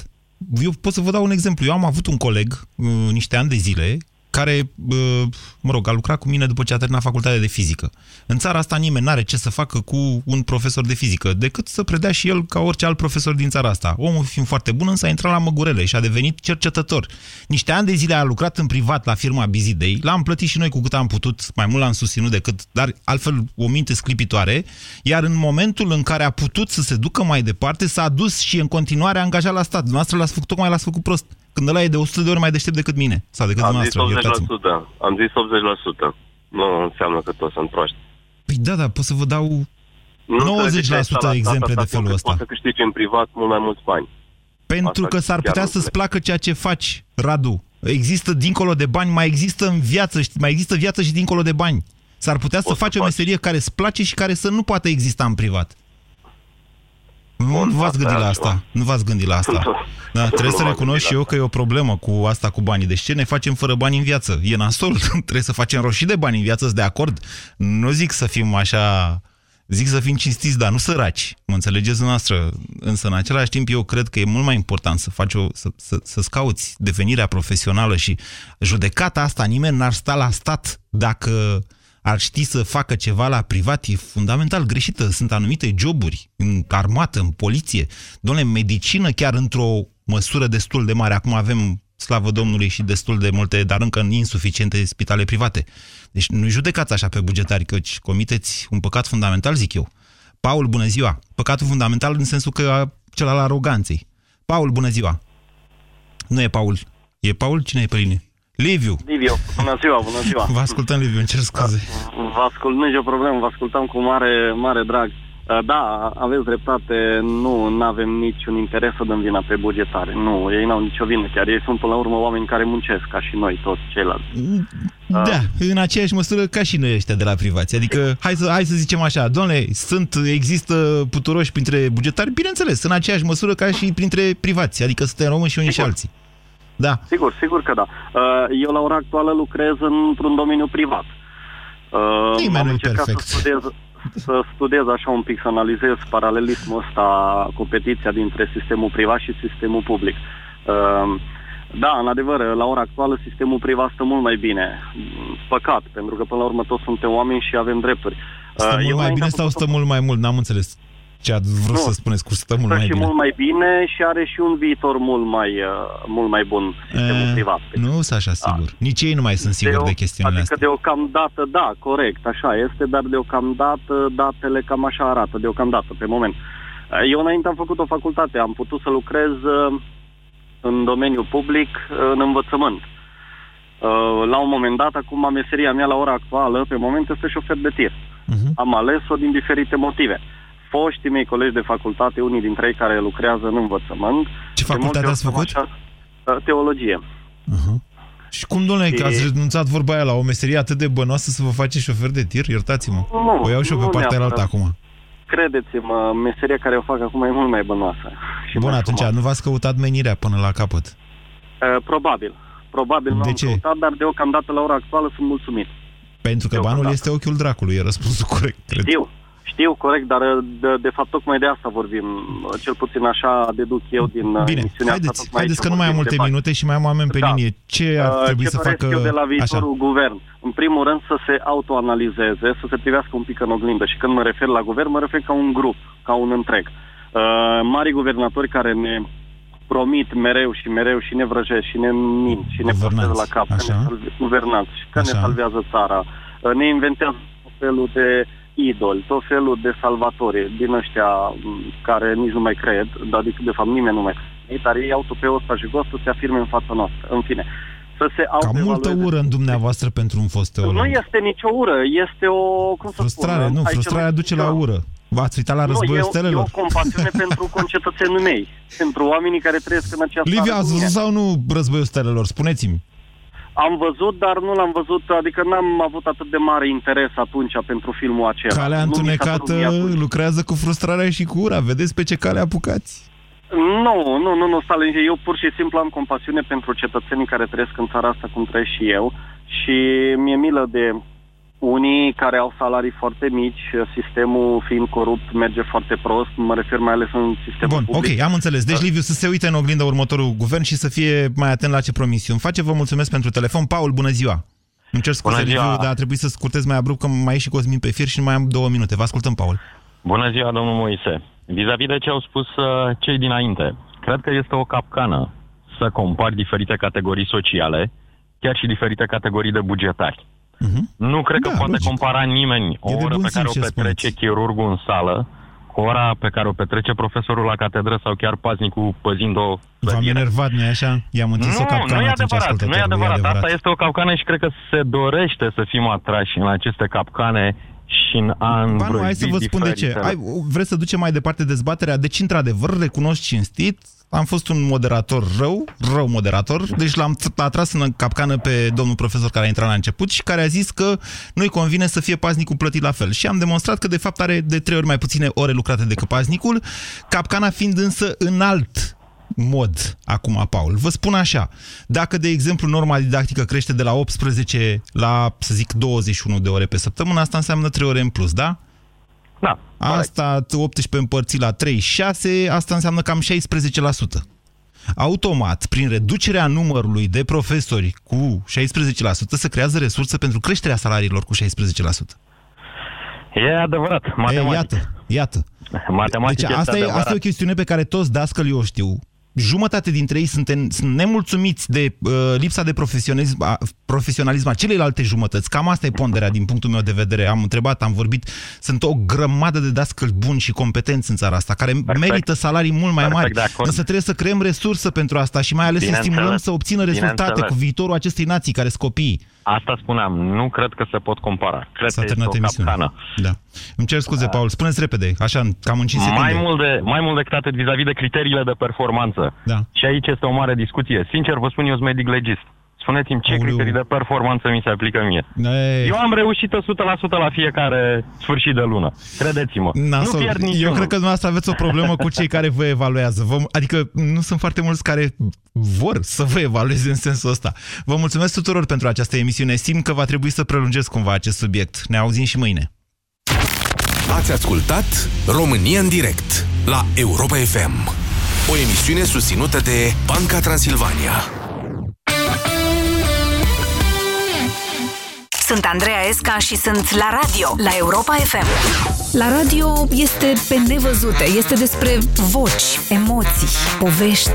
Eu pot să vă dau un exemplu. Eu am avut un coleg, uh, niște ani de zile, care, uh, mă rog, a lucrat cu mine după ce a terminat facultatea de fizică. În țara asta nimeni n-are ce să facă cu un profesor de fizică, decât să predea și el ca orice alt profesor din țara asta. Omul fiind foarte bun, însă a intrat la Măgurele și a devenit cercetător. Niște ani de zile a lucrat în privat la firma Bizidei, l-am plătit și noi cu cât am putut, mai mult l-am susținut decât, dar altfel o minte sclipitoare, iar în momentul în care a putut să se ducă mai departe, s-a dus și în continuare a angajat la stat. Dumneavoastră l-ați făcut, tocmai l-ați făcut prost. Când ăla e de 100 de ori mai deștept decât mine. Sau decât Am zis dumneavoastră, iertați-mă. 80%. Am zis 80%. Nu înseamnă că toți sunt proști. Păi da, da, pot să vă dau Nu înțelegeți că 90% ești la exemple stat de felul atât ăsta. Poți să câștigi în privat mult mai mulți bani. Pentru Asta că s-ar chiar putea nu să-ți înțeleg. placă ceea ce faci, Radu. Există dincolo de bani, mai există în viață, știi, mai există viață și dincolo de bani. S-ar putea să faci o meserie care îți place și care să nu poată exista în privat. Nu nu v-ați gândit la asta. Nu v-ați gândit la asta. (laughs) Da, trebuie să m-am recunosc gândit și eu că e o problemă cu asta cu banii. Deci ce ne facem fără bani în viață? E nasol. (laughs) trebuie să facem roșii de bani în viață, sunt de acord? Nu zic să fim așa... Zic să fim cinstiți, dar nu săraci. Mă înțelegeți noastră. Însă, în același timp, eu cred că e mult mai important să faci o, să, să, să-ți cauți devenirea profesională și judecata asta, nimeni n-ar sta la stat dacă ar ști să facă ceva la privat, e fundamental greșită. Sunt anumite joburi în armată, în poliție, doamne, în medicină chiar într-o măsură destul de mare. Acum avem, slavă Domnului, și destul de multe, dar încă insuficiente spitale private. Deci nu judecați așa pe bugetari, căci comiteți un păcat fundamental, zic eu. Paul, bună ziua! Păcatul fundamental în sensul că cel al aroganței. Paul, bună ziua! Nu e Paul. E Paul? Cine e pe linie? Liviu! Liviu, bună ziua, bună ziua. Vă ascultăm, Liviu, îmi cer scuze. Vă ascult, nu e nicio problemă, vă ascultam cu mare, mare drag. Uh, Da, aveți dreptate, nu avem niciun interes să dăm vina pe bugetare. Nu, ei n-au nicio vină, chiar ei sunt până la urmă oameni care muncesc, ca și noi toți ceilalți. Da, în aceeași măsură ca și noi ăștia de la privați. Adică, hai să, hai să zicem așa, domnule, sunt, există puturoși printre bugetari, bineînțeles, în aceeași măsură ca și printre privați, adică suntem români și unii și alții. Da. Sigur, sigur că da. Uh, Eu la ora actuală lucrez într-un domeniu privat. Uh, Nimeni am nu-i încercat perfect. Să studiez, să studiez așa un pic, să analizez paralelismul ăsta, competiția dintre sistemul privat și sistemul public. Uh, Da, în adevăr, la ora actuală sistemul privat stă mult mai bine. Păcat, pentru că până la urmă toți suntem oameni și avem drepturi. Stă Uh, mult mai înainte bine am sau făcut stă mult mai mult? N-am înțeles ce ați vrut Nu. să spuneți cu stă mult stă mai și bine. mult mai bine și are și un viitor mult mai, uh, mult mai bun sistemul Eh, privat. Nu sunt așa sigur. Nici ei nu mai sunt siguri de, o- chestiunile adică astea. deocamdată, da, corect, așa este, dar deocamdată datele cam așa arată, deocamdată, pe moment. Eu înainte am făcut o facultate, am putut să lucrez uh, în domeniul public, uh, în învățământ. Uh, La un moment dat, acum meseria mea la ora actuală, pe moment este șofer de tir. Mhm. Am ales-o din diferite motive. Foștii mei colegi de facultate, unii dintre ei care lucrează în învățământ... Ce de facultate multe ați ori făcut? sunt Așa, uh, teologie. Și cum, domnule, că E- ați renunțat vorba aia la o meserie atât de bănoasă să vă faceți șofer de tir? Iertați-mă. Nu, o iau și eu pe nu partea neapărat. altă acum. credeți-mă, meseria care o fac acum e mult mai bănoasă. Și Bun, mai atunci frumoasă. nu v-ați căutat menirea până la capăt. Uh, probabil. Probabil nu De am ce? căutat, dar deocamdată la ora actuală sunt mulțumit. Pentru că banul este ochiul dracului, e răspunsul corect, cred. Știu, știu, corect, dar uh, de, de fapt tocmai de asta vorbim. Uh, Cel puțin așa deduc eu din uh, Bine, emisiunea asta. haideți, tocmai haideți aici că nu mai am vorbim multe de bani. minute și mai am oameni pe Da. linie. Ce ar Uh, trebui ce să doresc facă... eu de la Așa. viitorul guvern? În primul rând să se autoanalizeze, să se privească un pic în oglindă. Și când mă refer la guvern, mă refer ca un grup, ca un întreg. Uh, mari guvernatori care ne promit mereu și mereu și ne vrăjesc și ne mint și ne portează la cap, că ne așa. salve- guvernați și că ne Așa. salvează țara, uh, ne inventează tot felul de idoli, tot felul de salvatori din ăștia m, care nici nu mai cred, adică de fapt nimeni nu mai crede, dar ei au tupeul ăsta jigos să se afirme în fața noastră. În fine, să se Cam multă autoevalueze. ură în dumneavoastră pentru un fost Nu teolog. este nicio ură, este o... Cum să Frustrare, spun, nu, aici frustrarea nu- duce la ură. V-ați uitat la războiul nu, e, o- stelelor? e o compasiune (laughs) pentru concetățenii mei, pentru oamenii care trăiesc în această Liviu, țară ați cu mine. văzut sau nu războiul stelelor? Spuneți-mi. Am văzut, dar nu l-am văzut, adică n-am avut atât de mare interes atunci pentru filmul acela. Calea Nu mi s-a întunecată părut mie atunci. lucrează cu frustrarea și cu ura. Vedeți pe ce cale apucați? Nu, nu, nu, nu, Stalin, eu pur și simplu am compasiune pentru cetățenii care trăiesc în țara asta cum trăiesc și eu și mi-e milă de unii care au salarii foarte mici, sistemul fiind corupt merge foarte prost, mă refer mai ales în sistemul Bun, public. ok, am înțeles. Deci, Liviu, să se uite în oglinda următorul guvern și să fie mai atent la ce promisiuni face. Vă mulțumesc pentru telefon. Paul, bună ziua! Îmi cer scuze, Bună ziua. Liviu, dar a trebuit să scurtez mai abrupt, că mai e și Cosmin pe fir și nu mai am două minute. Vă ascultăm, Paul. Bună ziua, domnul Moise. Vis-a-vis de ce au spus uh, cei dinainte, cred că este o capcană să compari diferite categorii sociale, chiar și diferite categorii de bugetari. Nu cred că poate compara nimeni o Mhm. Da, de oră bun pe care o simț ce petrece chirurgul în sală cu ora pe care o petrece profesorul la catedră sau chiar paznicul păzind o V-am enervat, nu-i așa? I-am întins o nu, capcană nu e atunci adevărat, nu e ascultătorului, adevărat. Asta este o capcană și cred că se dorește să fim atrași în aceste capcane și în a Ba nu, hai să vă învrăji spun de ce. diferitele. Hai, vreți să ducem mai departe dezbaterea? Deci, într-adevăr, recunosc cinstit, am fost un moderator rău, rău moderator, deci l-am t- atras în capcană pe domnul profesor care a intrat la început și care a zis că nu-i convine să fie paznicul plătit la fel. Și am demonstrat că, de fapt, are de trei ori mai puține ore lucrate decât paznicul, capcana fiind însă în alt mod acum, Paul. Vă spun așa, dacă, de exemplu, norma didactică crește de la 18 la, să zic, 21 de ore pe săptămână, asta înseamnă 3 ore în plus, da? Da. Asta 18 împărțit la 36, asta înseamnă cam 16%. Automat, prin reducerea numărului de profesori cu 16%, se creează resursă pentru creșterea salariilor cu 16%. E adevărat, matematic. E, iată, iată. Matematic deci este asta e, adevărat. asta e o chestiune pe care toți dascălii o știu. Jumătate dintre ei sunt, în, sunt nemulțumiți de uh, lipsa de profesionalism a, profesionalism a celelalte jumătăți. Cam asta e ponderea din punctul meu de vedere. Am întrebat, am vorbit. Sunt o grămadă de dascăli buni și competenți în țara asta, care Perfect. merită salarii mult mai Perfect mari. de acord. Însă trebuie să creăm resursă pentru asta și mai ales să Bineînțeles. stimulăm să obțină rezultate Bineînțeles. cu viitorul acestei nații, care sunt copiii. Asta spuneam, nu cred că se pot compara. Cred S-a că este terminat o emisiunea. capcană. Da. Îmi cer scuze, Paul. Spuneți repede, așa, cam în 5 secunde. Mai mult, de, mai mult decât atât vis-a-vis de criteriile de performanță. Da. Și aici este o mare discuție. Sincer, vă spun, eu sunt medic legist. Spuneți-mi ce criterii de performanță mi se aplică mie. Ei. Eu am reușit 100% la fiecare sfârșit de lună. Credeți-mă. Nasol, nu pierd eu niciunul. cred că dumneavoastră aveți o problemă cu cei care vă evaluează. Vă, adică nu sunt foarte mulți care vor să vă evalueze în sensul ăsta. Vă mulțumesc tuturor pentru această emisiune. Simt că va trebui să prelungesc cumva acest subiect. Ne auzim și mâine. Ați ascultat România în direct la Europa FM. O emisiune susținută de Banca Transilvania. Sunt Andreea Esca și sunt la radio, la Europa FM. La radio este pe nevăzute, este despre voci, emoții, povești.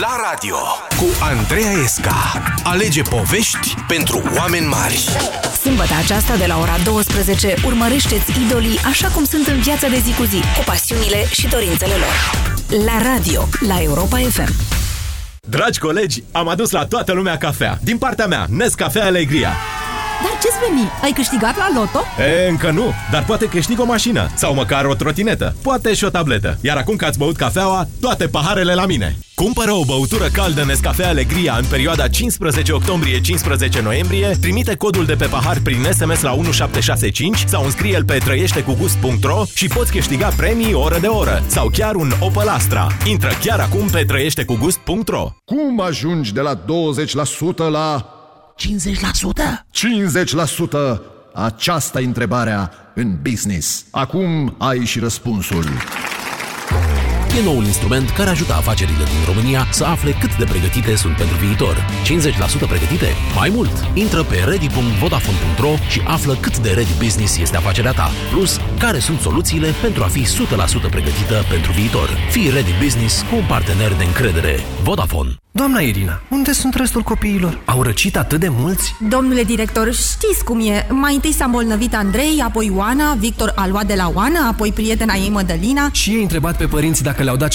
La radio cu Andreea Esca. Alege povești pentru oameni mari. Sâmbătă aceasta de la ora 12 urmărește-ți idolii așa cum sunt în viața de zi cu zi, cu pasiunile și dorințele lor. La radio, la Europa FM. Dragi colegi, am adus la toată lumea cafea. Din partea mea, Nescafea Alegria. Dar ce-ți veni? Ai câștigat la loto? E, încă nu, dar poate câștig o mașină sau măcar o trotinetă, poate și o tabletă. Iar acum că ați băut cafeaua, toate paharele la mine. Cumpără o băutură caldă Nescafe Alegria în perioada 15 octombrie-15 noiembrie, trimite codul de pe pahar prin SMS la 1765 sau înscrie-l pe trăieștecugust.ro și poți câștiga premii oră de oră sau chiar un Opel Astra. Intră chiar acum pe trăieștecugust.ro Cum ajungi de la 20% la 50%? 50%? Aceasta e întrebarea în business. Acum ai și răspunsul. E noul instrument care ajută afacerile din România să afle cât de pregătite sunt pentru viitor. 50% pregătite? Mai mult! Intră pe ready.vodafone.ro și află cât de ready business este afacerea ta. Plus, care sunt soluțiile pentru a fi 100% pregătită pentru viitor. Fii ready business cu un partener de încredere. Vodafone. Doamna Irina, unde sunt restul copiilor? Au răcit atât de mulți? Domnule director, știți cum e. Mai întâi s-a îmbolnăvit Andrei, apoi Oana, Victor a luat de la Oana, apoi prietena ei Mădălina. Și ei întrebat pe părinți dacă le-au dat